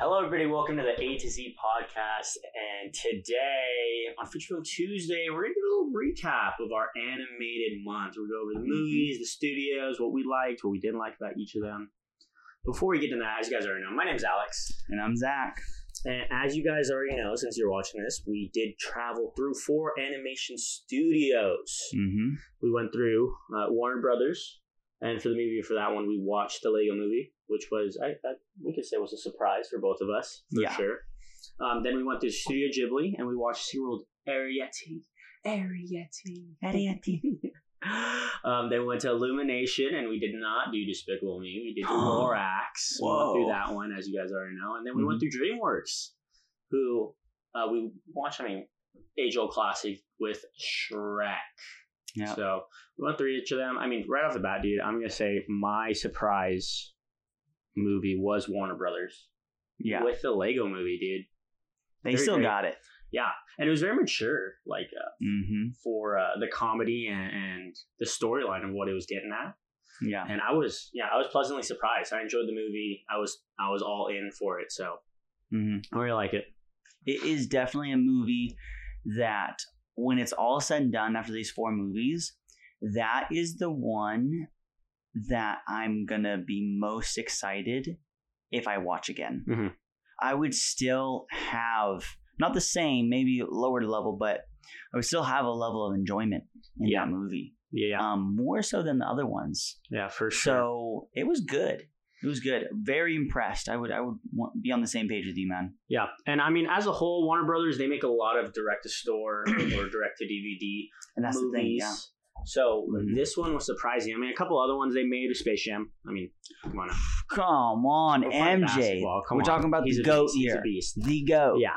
Hello, everybody. Welcome to the A to Z podcast. And today, on Feature Film Tuesday, we're going to do a little recap of our animated month. We'll go over the movies, the studios, what we liked, what we didn't like about each of them. Before we get to that, as you guys already know, my name's Alex. And I'm Zach. And as you guys already know, since you're watching this, we did travel through four animation studios. Mm-hmm. We went through uh, Warner Brothers, and for the movie for that one, we watched the Lego Movie, which was I, I we could say was a surprise for both of us for Yeah. sure. Um, then we went to Studio Ghibli, and we watched Secret World Arrietty. Arrietty. um, then we went to Illumination, and we did not do Despicable Me. We did Lorax. We went through that one, as you guys already know. And then we went Mm-hmm. through DreamWorks, who uh, we watched, I mean, age old classic with Shrek. Yeah. So we went through each of them. I mean, right off the bat, dude, I'm gonna say my surprise movie was Warner Brothers. Yeah. With the Lego movie, dude. they very still great. got it. Yeah, and it was very mature, like uh, Mm-hmm. for uh, the comedy and, and the storyline of what it was getting at. Yeah. And I was, yeah, I was pleasantly surprised. I enjoyed the movie. I was, I was all in for it. So Mm-hmm. I really like it. It is definitely a movie that, when it's all said and done after these four movies, that is the one that I'm gonna be most excited if I watch again. Mhm. I would still have not the same, maybe lower level, but I would still have a level of enjoyment in Yeah. that movie. Yeah, Um, more so than the other ones. yeah, for sure. So it was good. It was good. Very impressed. I would I would want, be on the same page with you, man. Yeah, and I mean, as a whole, Warner Brothers they make a lot of direct to store or direct to DVD And that's movies. the thing. Yeah. So Mhm. this one was surprising. I mean, a couple other ones they made, Space Jam. I mean, come on, now. Come on, We're MJ. Come We're on. talking about He's the goat beast. Here. The goat. Yeah.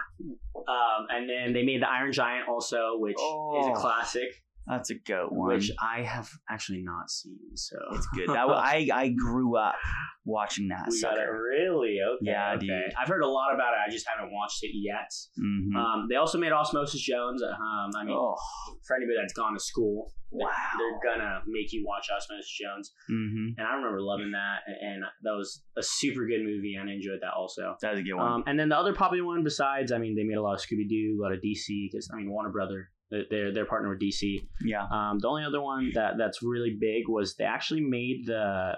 Um, and then they made the Iron Giant also, which is Oh. a classic, That's a goat one. which I have actually not seen. So it's good. That, I I grew up watching that we got it really okay. Yeah, okay. dude. I've heard a lot about it. I just haven't watched it yet. Mhm. Um, they also made Osmosis Jones. Um, I mean, oh for anybody that's gone to school, they're, wow. they're gonna make you watch Osmosis Jones. hmm And I remember loving that, and that was a super good movie, and I enjoyed that also. That was a good one. Um, and then the other popular one, besides, I mean, they made a lot of Scooby Doo, a lot of DC, because I mean, Warner Brother, they're- they're partnered with DC. yeah. Um, the only other one that that's really big was they actually made the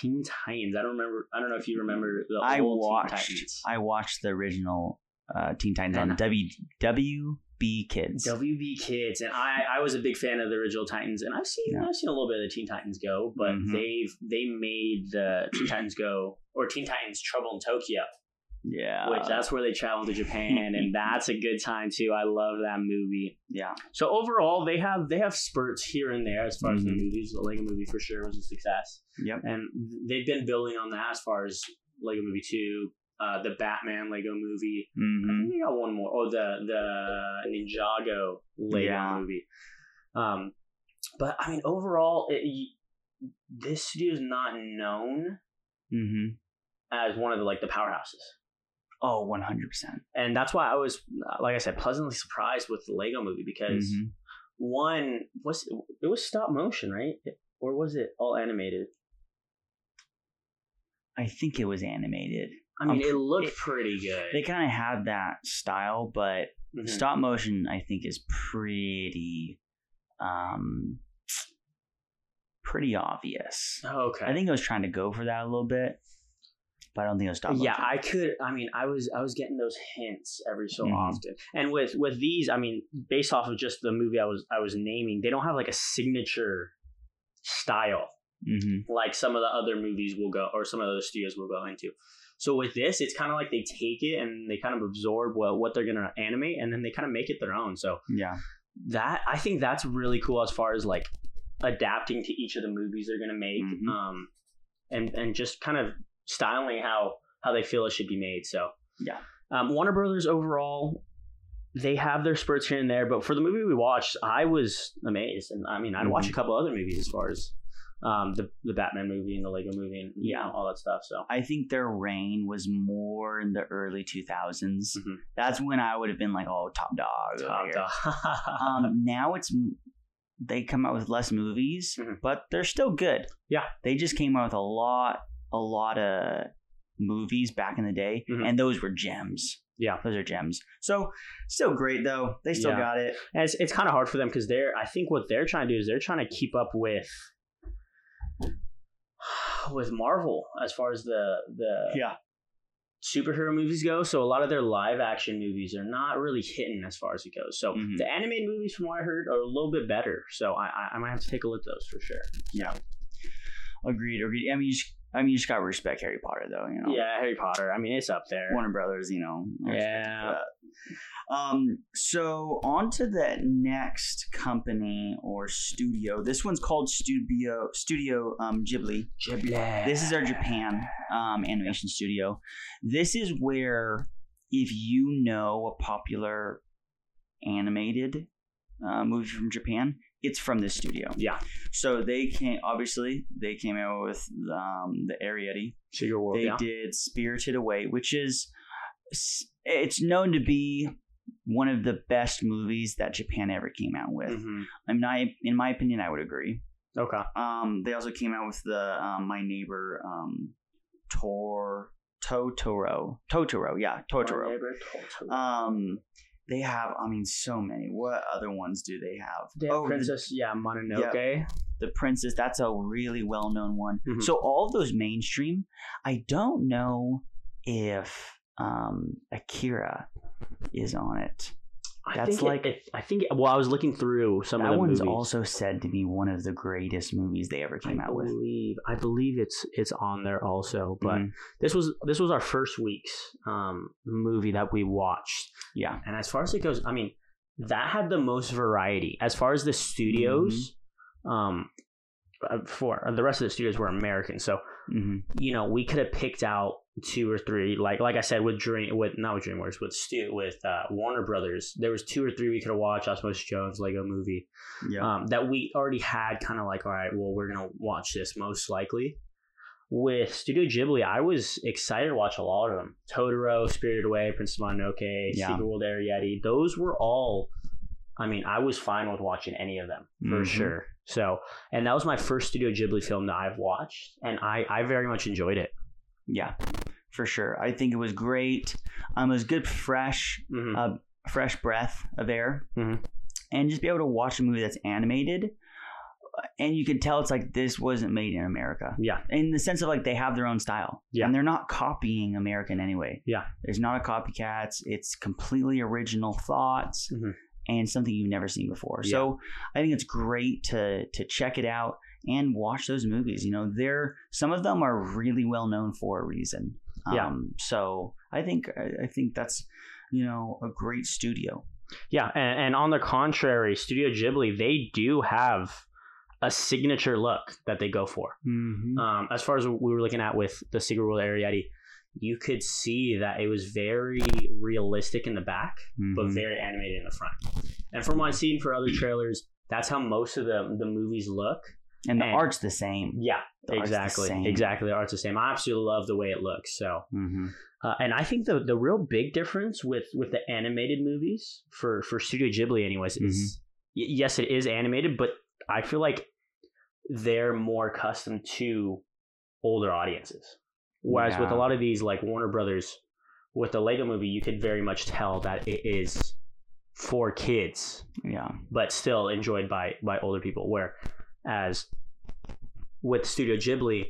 Teen Titans. I don't remember. I don't know if you remember the I old Teen watched. Titans. I watched the original uh, Teen Titans on And- W WB Kids. WB Kids, and I, I was a big fan of the original Titans, and I've seen Yeah. I've seen a little bit of the Teen Titans Go, but Mhm. they've they made the Teen Titans Go or Teen Titans Trouble in Tokyo, yeah. which that's where they travel to Japan, and that's a good time too. I love that movie. yeah. So overall, they have they have spurts here and there as far as the Mhm. movies. The Lego Movie for sure was a success, Yep. and they've been building on that as far as Lego Movie Two, uh, the Batman Lego Movie. I hmm think they got one more. Oh, the the Ninjago Lego Yeah. movie. Um, but I mean, overall, it, this studio is not known hmm as one of the like the powerhouses, Oh, one hundred percent. and that's why I was, like I said, pleasantly surprised with the Lego movie because Mhm. one was it was stop motion, right? Or was it all animated? I think it was animated. I mean, Um, it looked it- pretty good. They kind of had that style, but Mhm. stop motion I think is pretty um pretty obvious. okay. I think I was trying to go for that a little bit, but I don't think it was yeah i could i mean i was i was getting those hints every so Mhm. often and with with these i mean based off of just the movie i was i was naming they don't have like a signature style hmm like some of the other movies will go or some of the other studios will go into so with this it's kind of like they take it and they kind of absorb what, what they're going to animate and then they kind of make it their own so Yeah. that i think that's really cool as far as like adapting to each of the movies they're going to make Mhm. um and and just kind of styling how how they feel it should be made so Yeah. um, warner brothers overall they have their spurts here and there but for the movie we watched i was amazed and i mean i'd watch a Mhm. couple other movies as far as um, the the batman movie and the lego movie and you Yeah. know, all that stuff so I think their reign was more in the early 2000s. Mhm. That's when I would have been like, oh, top dog. Top dog. um, now it's they come out with less movies, Mhm. but they're still good. Yeah. they just came out with a lot, a lot of movies back in the day, Mhm. and those were gems. Yeah. those are gems. So still great though. They still Yeah. got it. And it's, it's kind of hard for them because they're I think what they're trying to do is they're trying to keep up with with Marvel as far as the the Yeah. superhero movies go. So a lot of their live action movies are not really hitting as far as it goes. So Mhm. the animated movies, from what I heard, are a little bit better. So I I, I might have to take a look at those for sure. Yeah. Agreed. Agreed. I mean, you just, I mean, you just got to respect Harry Potter though. You know. Yeah, Harry Potter. I mean, it's up there. Warner Brothers. You know. Yeah. Um. So on to the next company or studio. This one's called Studio Studio um, Ghibli. Ghibli. This is our Japan um, animation studio. This is where, if you know a popular animated uh, movie from Japan, it's from this studio. Yeah. So they came, obviously, they came out with um, the Arrietty. Secret World. They yeah. did Spirited Away, which is, it's known to be one of the best movies that Japan ever came out with. Mhm. I mean, I, in my opinion, I would agree. Okay. Um, they also came out with the um, my neighbor um, Tor Totoro Totoro yeah Totoro. Totoro. Um, they have I mean so many. What other ones do they have? They have oh, the, Princess, yeah, Mononoke. the Princess. That's a really well known one. Mhm. So all of those mainstream. I don't know if um, Akira is on it. I That's think it- like- it, I think. Well, I was looking through some of that the one's movies. also said to be one of the greatest movies they ever came I out with. believe I believe it's it's on there also. But Mhm. this was this was our first week's um, movie that we watched, yeah, and as far as it goes, I mean, that had the most variety. As far as the studios, Mm-hmm. um, uh, for the rest of the studios were American, so hmm you know we could have picked out two or three. Like like I said with Dream with not with DreamWorks with Stu with uh, Warner Brothers, there was two or three we could have watched. Osmos Jones Lego Movie yeah. um, that we already had kind of like, all right, well, we're gonna watch this most likely. With Studio Ghibli, I was excited to watch a lot of them. Totoro, Spirited Away, Princess Mononoke, Yeah. Secret World Arrietty. Those were all. I mean, I was fine with watching any of them for Mhm. sure. So, and that was my first Studio Ghibli film that I've watched, and I I very much enjoyed it. Yeah, for sure. I think it was great. Um, it was good, fresh, Mhm. uh, fresh breath of air, Mhm. and just be able to watch a movie that's animated, uh, and you can tell it's like this wasn't made in America. yeah, In the sense of like they have their own style, Yeah. and they're not copying American anyway. Yeah. there's not a copycats. It's completely original thoughts. Mhm. And something you've never seen before. So I think it's great to to check it out and watch those movies. You know, they're some of them are really well known for a reason. Yeah. Um, so I think I I think that's you know a great studio. yeah. And, and on the contrary, Studio Ghibli they do have a signature look that they go for. Mm-hmm. um, as far as we were looking at with the Secret World Arrietty, you could see that it was very realistic in the back, but Mhm. very animated in the front. And from what I've seen for other trailers, that's how most of the the movies look. And the and- art's the same. Yeah, The art's the exactly, same. exactly. The art's the same. I absolutely love the way it looks. So, Mm-hmm. uh, and I think the the real big difference with with the animated movies for for Studio Ghibli, anyways, is Mm-hmm. y- yes, it is animated, but I feel like they're more accustomed to older audiences. Whereas with a lot of these, like Warner Brothers, with the Lego Movie, you could very much tell that it is for kids, Yeah. but still enjoyed by by older people. Whereas with Studio Ghibli,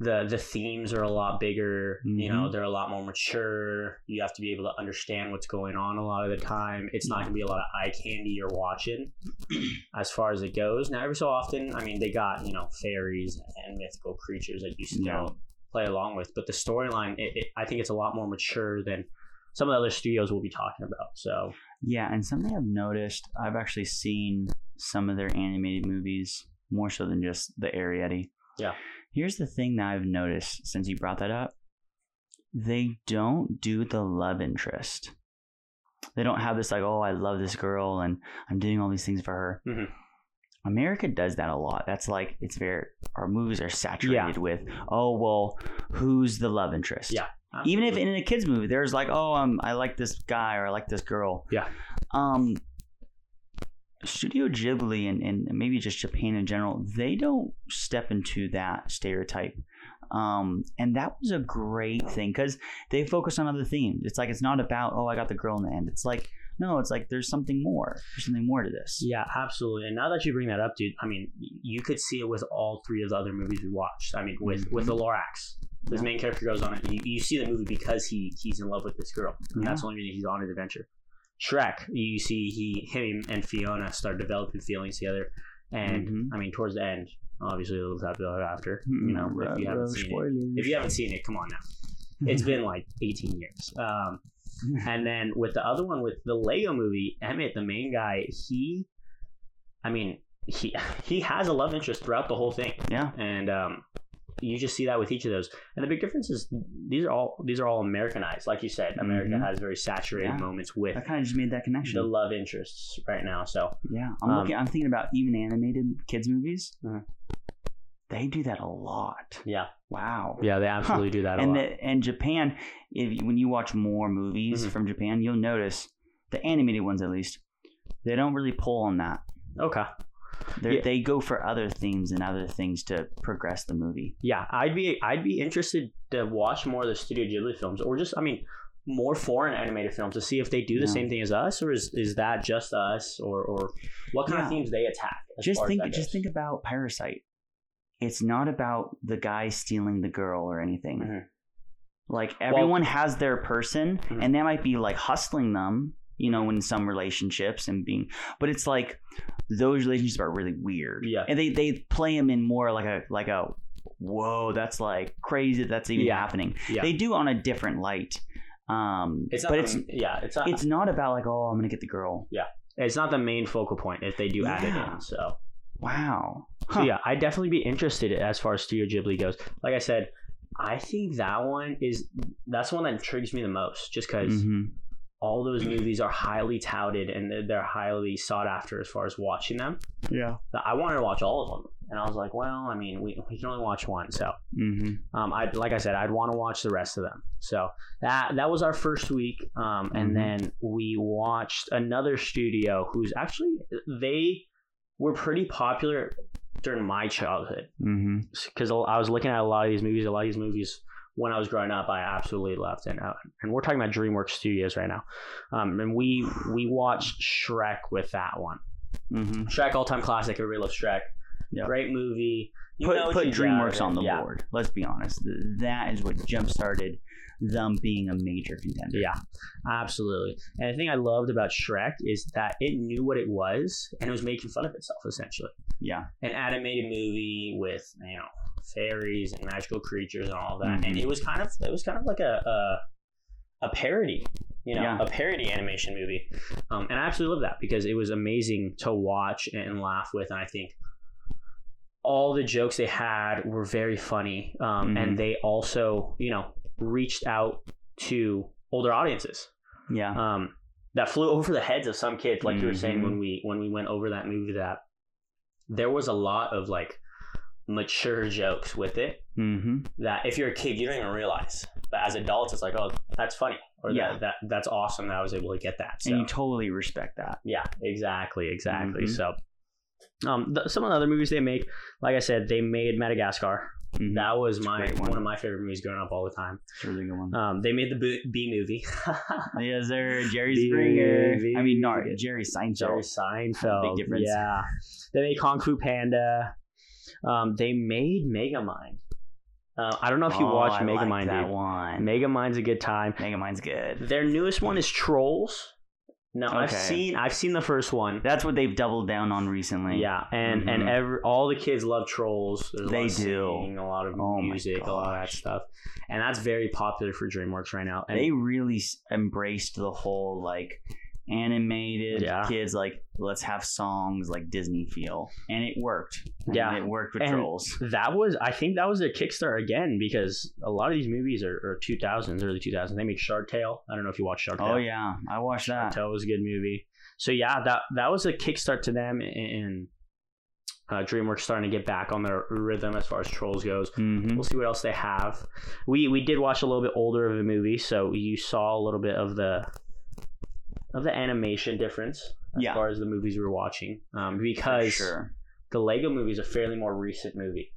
the the themes are a lot bigger. You know, Mhm. they're a lot more mature. You have to be able to understand what's going on a lot of the time. It's not going to be a lot of eye candy you're watching as far as it goes. Now, every so often, I mean, they got you know fairies and mythical creatures that you still Yeah. play along with, but the storyline, I think it's a lot more mature than some of the other studios we'll be talking about. So Yeah, and something I've noticed, I've actually seen some of their animated movies more so than just the Arrietty. Yeah. Here's the thing that I've noticed since you brought that up. They don't do the love interest. They don't have this like, oh, I love this girl and I'm doing all these things for her. Mhm. America does that a lot. That's like it's very our movies are saturated with, oh well, who's the love interest? Yeah. even if in a kids movie there's like oh um i like this guy or i like this girl Yeah. um studio ghibli and, and maybe just japan in general they don't step into that stereotype Um, and that was a great thing because they focus on other themes. It's like it's not about oh I got the girl in the end. It's like no, it's like there's something more. There's something more to this. Yeah, absolutely. And now that you bring that up, dude, I mean, you could see it with all three of the other movies we watched. I mean, with with the Lorax, his Yeah. main character goes on it. You, you see the movie because he he's in love with this girl, and that's the only reason he's on his adventure. Shrek, you see he him and Fiona start developing feelings together, and Mhm. I mean, towards the end, obviously, a little after. You know, if you haven't seen it, if you haven't seen it, come on now. It's been like 18 years. Um, and then with the other one, with the Lego movie, Emmett, the main guy, he, I mean, he he has a love interest throughout the whole thing, yeah, and um, you just see that with each of those. And the big difference is these are all these are all Americanized, like you said. America Mhm. has very saturated Yeah. moments with I kind of just made that connection. the love interests right now. So Yeah, I'm Um, looking. I'm thinking about even animated kids movies. Mhm. They do that a lot. yeah, Wow. yeah, they absolutely do that a and lot. the, and Japan, if when you watch more movies Mhm. from Japan, you'll notice the animated ones at least. They don't really pull on that. okay, Yeah. They go for other themes and other things to progress the movie. yeah, I'd be I'd be interested to watch more of the Studio Ghibli films, or just I mean. More foreign animated films to see if they do the Yeah. same thing as us, or is, is that just us, or, or what kind Yeah. of themes they attack? Just think. Just think about Parasite. It's not about the guy stealing the girl or anything. Mhm. Like everyone has their person, Mhm. and they might be like hustling them, you know, in some relationships and being. But it's like those relationships are really weird. Yeah. and they they play them in more like a like a whoa, that's like crazy. That's even Yeah. happening. Yeah. They do on a different light. Um, It's not but it's yeah, it's not it's not about like oh, I'm gonna get the girl. Yeah. It's not the main focal point if they do add it in. So, Wow. so yeah, I'd definitely be interested as far as Studio Ghibli goes. Like I said, I think that one is that's the one that intrigues me the most, just because Mhm. All those movies are highly touted and they're, highly sought after as far as watching them. Yeah. I wanted to watch all of them, and I was like, well, I mean, we, we can only watch one, so hmm um, I like I said, I'd want to watch the rest of them. So that that was our first week, um, and Mhm. then we watched another studio who's actually they were pretty popular during my childhood hmm because I was looking at a lot of these movies. A lot of these movies when I was growing up, I absolutely loved, and uh, and we're talking about DreamWorks Studios right now, um, and we we watched Shrek with that one. hmm Shrek all time classic. Everybody loves Shrek. Yeah. Great movie. You Put put DreamWorks on the. Yeah. board. Let's be honest. That is what jump started them being a major contender. Yeah, absolutely. And the thing I loved about Shrek is that it knew what it was and it was making fun of itself essentially. Yeah. An animated movie with you know fairies and magical creatures and all that, Mhm. and it was kind of it was kind of like a a, a parody. You know, Yeah. a parody animation movie, um, and I absolutely love that because it was amazing to watch and laugh with, and I think all the jokes they had were very funny, um, Mhm. and they also, you know, reached out to older audiences Yeah. um, that flew over the heads of some kids. Like you were saying when we when we went over that movie, that there was a lot of like mature jokes with it hmm that if you're a kid you don't even realize. But as adults, it's like, oh, that's funny, or Yeah. that, that that's awesome that I was able to get that. So And you totally respect that. yeah, exactly, exactly. Mhm. So. Um, th- some of the other movies they make, like I said, they made Madagascar. Mhm. That was It's my one. one. of my favorite movies growing up all the time. Really good one. Um, they made the B, B movie. Yes, sir. Jerry Springer. big, I mean, not. Jerry Seinfeld. Jerry Seinfeld. Big difference. Yeah. They made Kung Fu Panda. Um, they made Megamind. Uh, I don't know if you Oh, watched I like that dude. one. Megamind's a good time. Megamind's good. Their newest one is Trolls. Now I've seen I've seen the first one. That's what they've doubled down on recently. Yeah, and and Mhm. every all the kids love Trolls. There's a They lot of do. singing, a lot of Oh music, a lot of that stuff, and that's very popular for DreamWorks right now. And They really embraced the whole like animated Yeah. kids like let's have songs like Disney feel, and it worked. And Yeah. it worked with And Trolls. that was I think that was their Kickstarter again because a lot of these movies are, are 2000s, early 2000s. They made Shark Tale. I don't know if you watched Shark Tale. Oh yeah, I watched that Shark. Tale was a good movie. So yeah, that that was a kickstart to them, and uh, DreamWorks starting to get back on their rhythm as far as Trolls goes. hmm We'll see what else they have. We we did watch a little bit older of a movie, so you saw a little bit of the of the animation difference as Yeah. far as the movies we were watching, um, because sure. the Lego movie is a fairly more recent movie.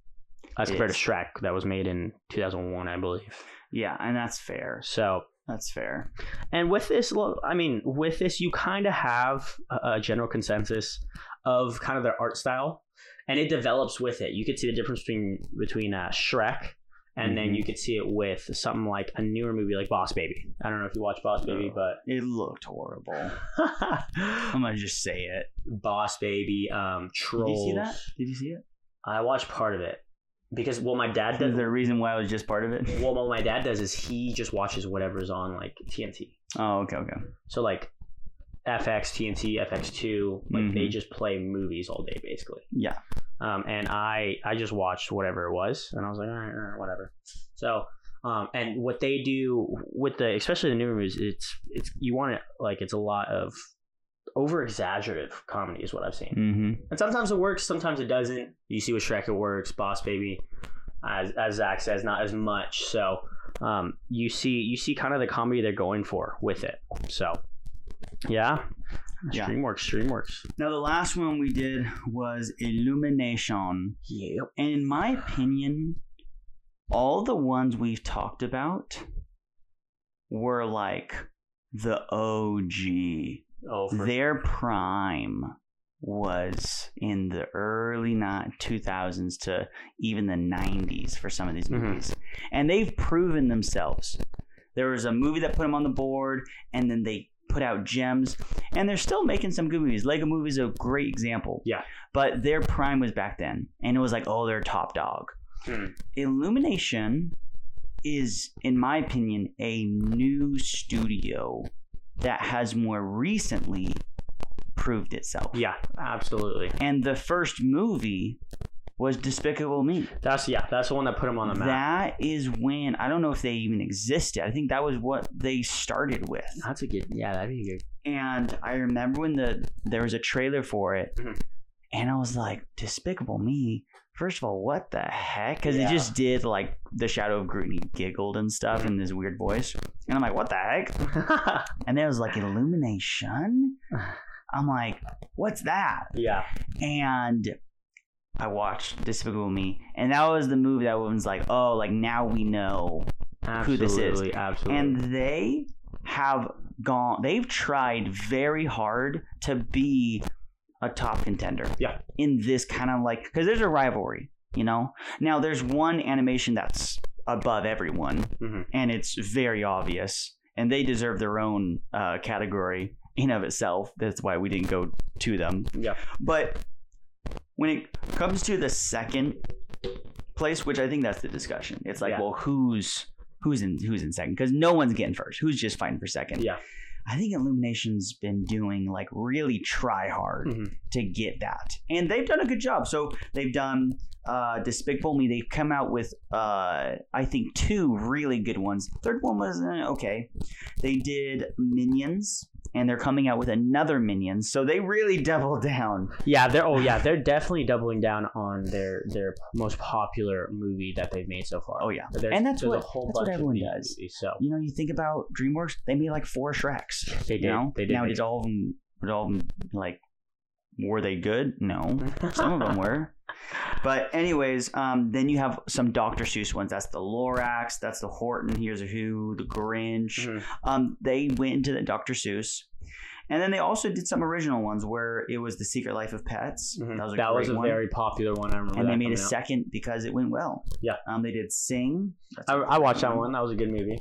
as compared to Shrek that was made in 2001, I believe. Yeah, and that's fair. So That's fair. And with this, I mean, with this, you kind of have a, a general consensus of kind of their art style, and it develops with it. You could see the difference between between uh, Shrek, and then Mhm. you could see it with something like a newer movie like Boss Baby. I don't know if you watch Boss Baby, but It looked horrible. I'm gonna just say it. Boss Baby, um, Did you see that? Did you see it? I watched part of it because well, my dad Is does. there a reason why I was just part of it? Well, what my dad does is he just watches whatever's on like TNT. Oh, okay, okay. So like FX, TNT, FX2, like they Mhm. just play movies all day basically. Yeah. Um, and I I just watched whatever it was, and I was like, all right, all right whatever. So, um, and what they do with the especially the new movies, it's it's you want it like it's a lot of over exaggerative comedy is what I've seen, Mm-hmm. and sometimes it works, sometimes it doesn't. You see with Shrek it works, Boss Baby, as as Zach says, not as much. So, um, you see you see kind of the comedy they're going for with it. So, yeah, Yeah. DreamWorks, DreamWorks. Now the last one we did was Illumination. Yep. And in my opinion, all the ones we've talked about were like the OG. Oh, Their prime was in the early not 2000s to even the 90s for some of these Mhm. movies. And they've proven themselves. There was a movie that put them on the board, and then they put out gems, and they're still making some good movies. Lego Movie is a great example. Yeah. But their prime was back then, and it was like, oh, they're top dog. Hmm. Illumination is, in my opinion, a new studio that has more recently proved itself. Yeah, absolutely. And the first movie was Despicable Me. That's yeah, that's the one that put him on the map. That is when I don't know if they even existed. I think that was what they started with. that's a good. Yeah, that'd be good. And I remember when the there was a trailer for it, Mhm. and I was like, Despicable Me. First of all, what the heck? Because Yeah. it just did like the Shadow of Gru. and He giggled and stuff in this weird voice, and I'm like, what the heck? And then it was like Illumination. I'm like, what's that? yeah, and I watched Despicable Me, and that was the movie that was like, oh, like now we know. Who this is. absolutely, Absolutely. And they have gone, they've tried very hard to be a top contender. Yeah. In this kind of like, because there's a rivalry, you know? Now, there's one animation that's above everyone, Mhm. and it's very obvious, and they deserve their own uh, category in of itself. That's why we didn't go to them. yeah, But when it comes to the second place, which I think that's the discussion, it's like, Yeah. well, who's who's in who's in second? Because no one's getting first. Who's just fighting for second? yeah, I think Illumination's been doing like really try hard Mhm. to get that, and they've done a good job. So they've done uh, Despicable Me. They've come out with uh, I think two really good ones. Third one was uh, okay. They did Minions. And they're coming out with another Minions, so they really double down. yeah. They're oh yeah, they're definitely doubling down on their their most popular movie that they've made so far. Oh yeah, There's, and that's what a whole that's what everyone of does. movies, so You know, you think about DreamWorks; they made like four Shreks. they You did. know, They did. now did all of them? Did all of them like? Were they good? No, some of them were. But anyways, um, then you have some Dr. Seuss ones. That's the Lorax. That's the Horton. Hears a Who. The Grinch. Mhm. Um, they went into the Dr. Seuss, and then they also did some original ones where it was the Secret Life of Pets. Mhm. That was a That was a very popular one. I remember. and they made a out. second because it went well. Yeah. Um, they did Sing. I, I, watched that one. That was a good movie.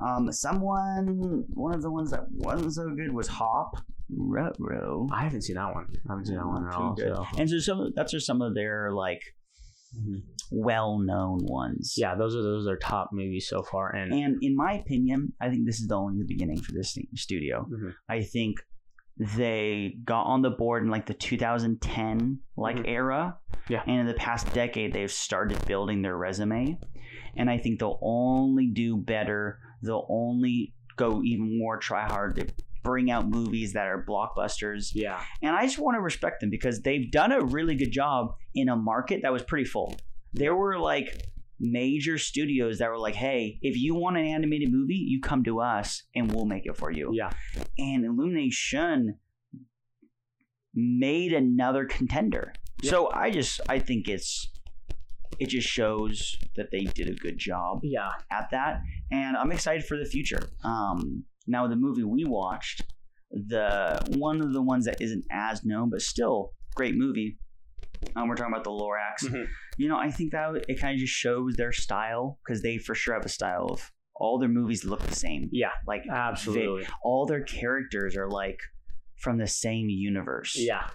Um, someone, one of the ones that wasn't so good was Hop. Ruh-roh. I haven't seen that one. I haven't seen that one at Too all. So. And so some that's just some of their like well-known ones. Yeah, those are those are top movies so far, and And in my opinion, I think this is the only the beginning for this studio. Mhm. I think they got on the board in like the 2010 like Mhm. era. Yeah. And in the past decade, they've started building their resume. And I think they'll only do better. They'll only go even more try hard to bring out movies that are blockbusters. yeah, And I just want to respect them because they've done a really good job in a market that was pretty full. There were like major studios that were like, hey, if you want an animated movie, you come to us and we'll make it for you. yeah, And Illumination made another contender. Yeah. So I just I think it's it just shows that they did a good job Yeah. at that, and I'm excited for the future. Um, now the movie we watched, the one of the ones that isn't as known but still great movie. Um, we're talking about the Lorax. Mhm. You know, I think that it kind of just shows their style because they for sure have a style of all their movies look the same. Yeah. Like they- Absolutely. all their characters are like from the same universe. Yeah.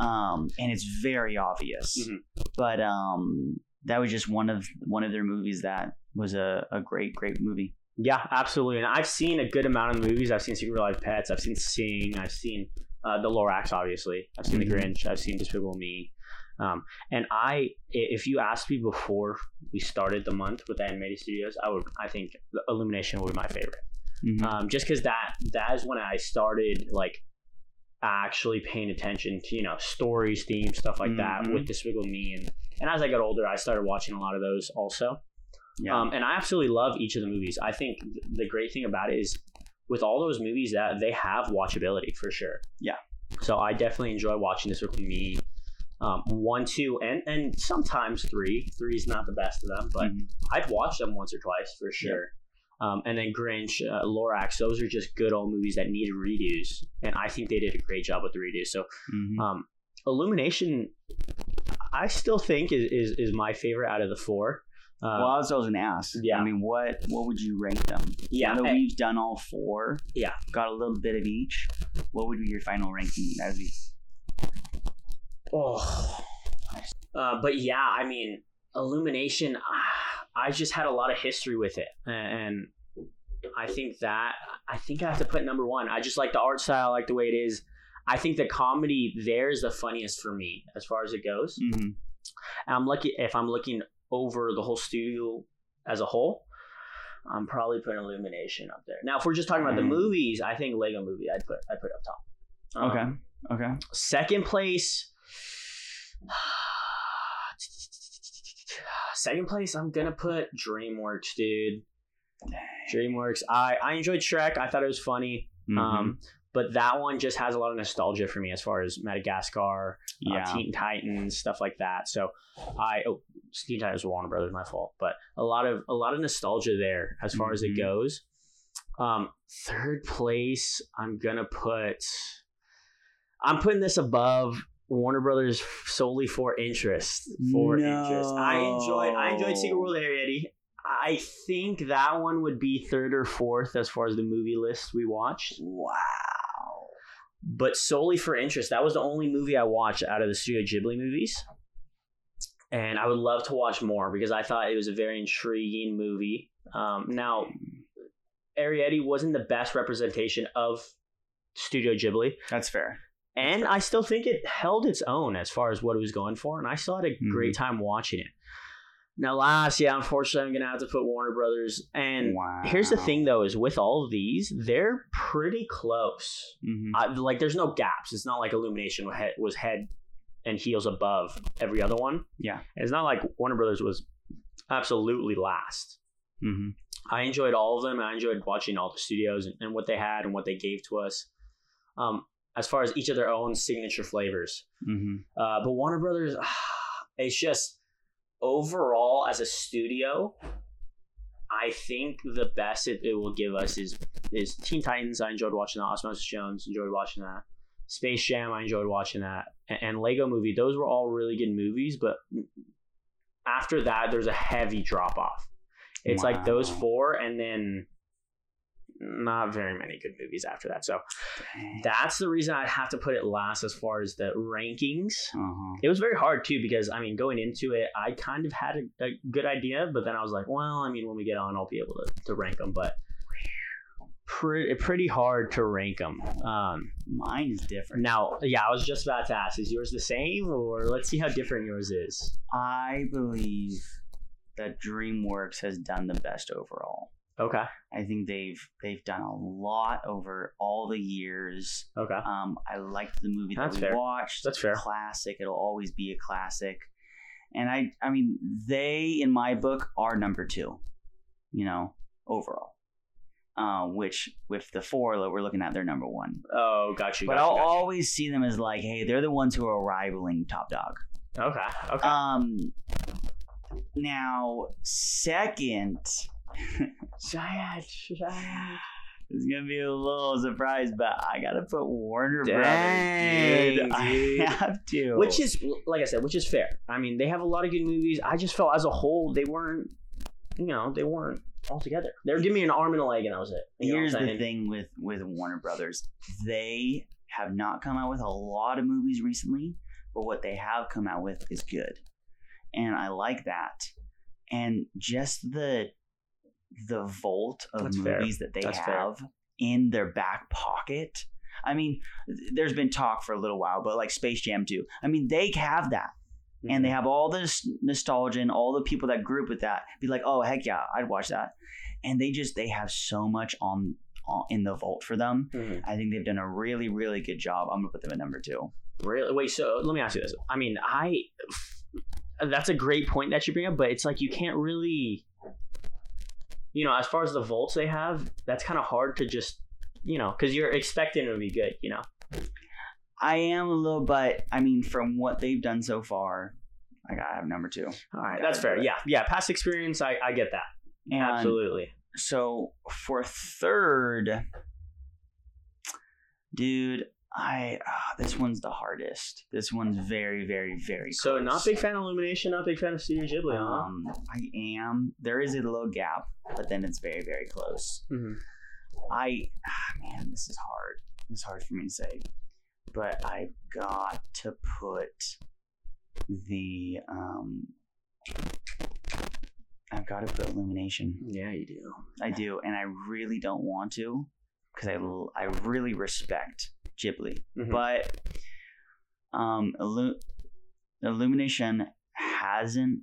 Um, and it's very obvious. Mhm. But um, that was just one of one of their movies that was a, a great great movie. Yeah, absolutely. And I've seen a good amount of movies. I've seen Secret Life Pets. I've seen Sing. I've seen uh, The Lorax, obviously. I've seen Mhm. The Grinch. I've seen Despicable Me. Um, and I, if you asked me before we started the month with the animated studios, I would, I think Illumination would be my favorite. Mhm. Um, just because that that is when I started like actually paying attention to you know stories, themes, stuff like that Mhm. with Despicable Me. And and as I got older, I started watching a lot of those also. yeah. Um, and I absolutely love each of the movies. I think th- the great thing about it is with all those movies that they have watchability for sure. Yeah. So I definitely enjoy watching this with me. Um, one, two, and and sometimes three. Three is not the best of them, but Mhm. I'd watch them once or twice for sure. Um, and then Grinch, uh, Lorax, those are just good old movies that needed redos, and I think they did a great job with the redos. So Mhm. um, Illumination, I still think is, is is my favorite out of the four. Uh, well, I was going to ask. yeah. I mean, what what would you rank them? yeah, Now that and- we've done all four. Yeah. Got a little bit of each. What would be your final ranking? That would be. Oh, uh, but yeah, I mean, Illumination. ah, I just had a lot of history with it, and I think that I think I have to put number one. I just like the art style, I like the way it is. I think the comedy there is the funniest for me as far as it goes. Mm-hmm. I'm lucky if I'm looking over the whole studio as a whole. I'm probably putting Illumination up there. Now, if we're just talking about the Mm. movies, I think Lego Movie I'd put I put up top. Um, Okay. Okay. Second place. Second place, I'm gonna put DreamWorks, dude. DreamWorks. I I enjoyed Shrek. I thought it was funny. Mhm. Um, but that one just has a lot of nostalgia for me as far as Madagascar, yeah. uh, Teen Titans, stuff like that. So I oh, Teen Titans Warner Brothers, my fault, but a lot of a lot of nostalgia there as far as it Mhm. goes. Um, third place, I'm gonna put. I'm putting this above Warner Brothers solely for interest. For interest, I enjoyed. I enjoyed Secret No. World Arrietty. I think that one would be third or fourth as far as the movie list we watched Wow. but solely for interest. That was the only movie I watched out of the Studio Ghibli movies. And I would love to watch more because I thought it was a very intriguing movie. Um, now, Arrietty wasn't the best representation of Studio Ghibli, That's fair. And I still think it held its own as far as what it was going for, and I still had a great time watching it. Now, last, yeah, unfortunately, I'm gonna have to put Warner Brothers. And wow. here's the thing, though, is with all of these, they're pretty close. Mhm. I, like there's no gaps. It's not like Illumination was head, was head and heels above every other one. Yeah. it's not like Warner Brothers was absolutely last. Mhm. I enjoyed all of them. I enjoyed watching all the studios and, and what they had and what they gave to us. Um, as far as each of their own signature flavors, Mhm. uh, but Warner Brothers, it's just overall as a studio. I think the best it, it will give us is is Teen Titans. I enjoyed watching that. Osmosis Jones enjoyed watching that. Space Jam. I enjoyed watching that. And, and Lego Movie. Those were all really good movies. But after that, there's a heavy drop off. It's like those four, and then not very many good movies after that. So that's the reason I have to put it last as far as the rankings. Uh-huh. It was very hard too because I mean, going into it, I kind of had a, a good idea, but then I was like, well, I mean, when we get on, I'll be able to, to rank them, but pretty pretty hard to rank them. Um, Mine is different. now, yeah, I was just about to ask, is yours the same, or let's see how different yours is. I believe that DreamWorks has done the best overall. Okay, I think they've they've done a lot over all the years. okay, Um, I liked the movie that That's we fair. watched. That's fair. Classic. It'll always be a classic. And I, I mean, they in my book are number two. You know, overall. Uh, which with the four that we're looking at, they're number one. oh, got you. But got I'll got you. always see them as like, hey, they're the ones who are rivaling Top Dog. okay, okay, Um, now second, Giant, giant. it's gonna be a little surprise, but I gotta put Warner Dang, Brothers. Dude, dude. I have to. Which is, like I said, which is fair. I mean, they have a lot of good movies. I just felt as a whole, they weren't, you know, they weren't all together. They were giving me an arm and a leg, and that was it. You know what I'm here's the thing with with Warner Brothers. They have not come out with a lot of movies recently, but what they have come out with is good. And I like that. And just the the vault of That's fair. movies that they That's fair. have in their back pocket. I mean, there's been talk for a little while, but like Space Jam 2. I mean, they have that. And they have all this nostalgia and all the people that grew up with that be like, oh heck yeah, I'd watch that. And they just they have so much on, on in the vault for them. Mhm. I think they've done a really really good job. I'm gonna put them at number two. Really? Wait. So let me ask you this. I mean, I. That's a great point that you bring up, but it's like you can't really. You know, as far as the volts they have, that's kind of hard to just, you know, because you're expecting it to be good. You know. I am a little, but I mean, from what they've done so far, I gotta have number two. All right, that's fair. it. Yeah, yeah. Past experience, I I get that. And Absolutely. so for third, dude, I ah, this one's the hardest. This one's very very very. Close. So not big fan of Illumination, not big fan of Studio Ghibli, huh? Um, I am. There is a little gap, but then it's very, very close. Mhm. I, ah, man, this is hard. It's hard for me to say, but I've got to put the. um I've got to put Illumination. Yeah, you do. I do, and I really don't want to, because I I really respect Ghibli, Mhm. but um, Illu- Illumination hasn't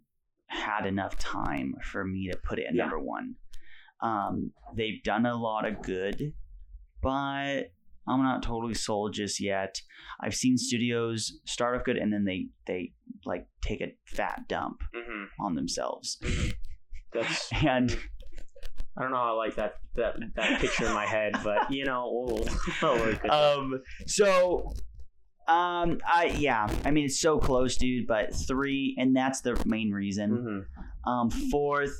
had enough time for me to put it at Yeah. number one. Um, they've done a lot of good, but I'm not totally sold just yet. I've seen studios start off good and then they they like take a fat dump Mhm. on themselves, That's. and I don't know. how I like that that that picture in my head, but you know, we'll, we'll work with um so um i yeah i mean it's so close dude but three and that's the main reason. Mhm. um fourth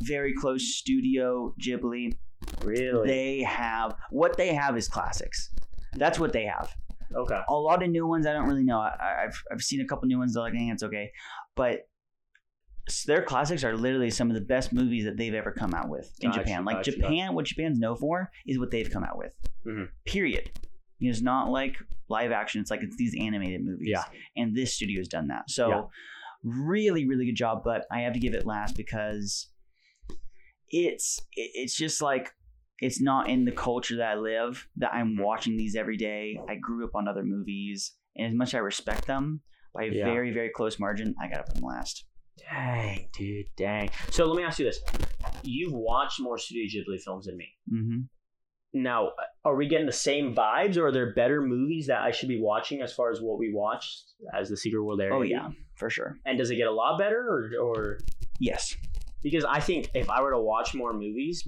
very close studio ghibli. Really? they have what they have is classics. That's what they have. Okay. a lot of new ones i don't really know. I, i've i've seen a couple new ones they're like eh, it's okay. But their classics are literally some of the best movies that they've ever come out with in Gotcha, Japan. Like gotcha, Japan, what Japan's known for is what they've come out with. Mhm. Period. It's not like live action. It's like it's these animated movies. Yeah. And this studio has done that. So Yeah. really, really good job. But I have to give it last because it's it's just like it's not in the culture that I live. That I'm watching these every day. I grew up on other movies, and as much as I respect them by a Yeah. very, very close margin, I gotta put them last. Dang, dude, dang. So let me ask you this: You've watched more Studio Ghibli films than me. Mm-hmm. Now, are we getting the same vibes, or are there better movies that I should be watching as far as what we watched as the Secret World area? Oh yeah, for sure. And does it get a lot better, or, or Yes. because I think if I were to watch more movies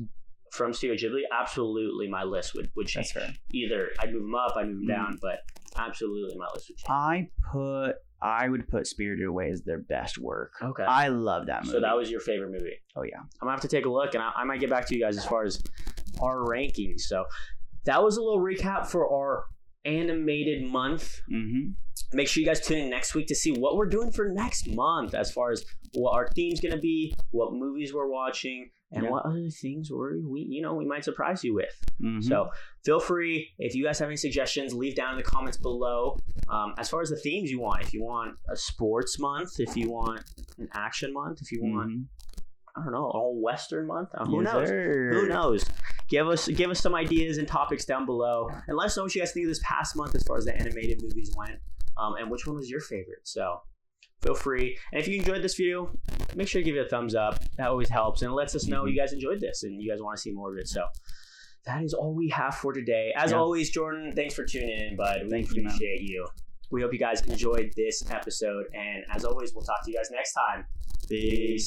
from Studio Ghibli, absolutely my list would would change. That's fair. Either I'd move them up, I'd move them Mhm. down, but absolutely my list would change. I put I would put Spirited Away as their best work. Okay. I love that movie. So that was your favorite movie. oh yeah. I'm gonna have to take a look, and I, I might get back to you guys as far as our rankings. So that was a little recap for our animated month. Mm-hmm. Make sure you guys tune in next week to see what we're doing for next month, as far as what our theme's gonna be, what movies we're watching, and Yeah. what other things we're, we you know we might surprise you with. Mm-hmm. So feel free if you guys have any suggestions, leave down in the comments below. Um, as far as the themes you want, if you want a sports month, if you want an action month, if you want Mhm. I don't know, all Western month. Uh, who Yes, knows? sir. Who knows? Give us give us some ideas and topics down below, and let us know what you guys think of this past month as far as the animated movies went, um, and which one was your favorite. So feel free, and if you enjoyed this video, make sure to give it a thumbs up. That always helps, and it lets us know you guys enjoyed this and you guys want to see more of it. So. That is all we have for today. As Yeah. always, Jordan, thanks for tuning in, bud. We Thank you, appreciate you. We hope you guys enjoyed this episode, and as always, we'll talk to you guys next time. Peace.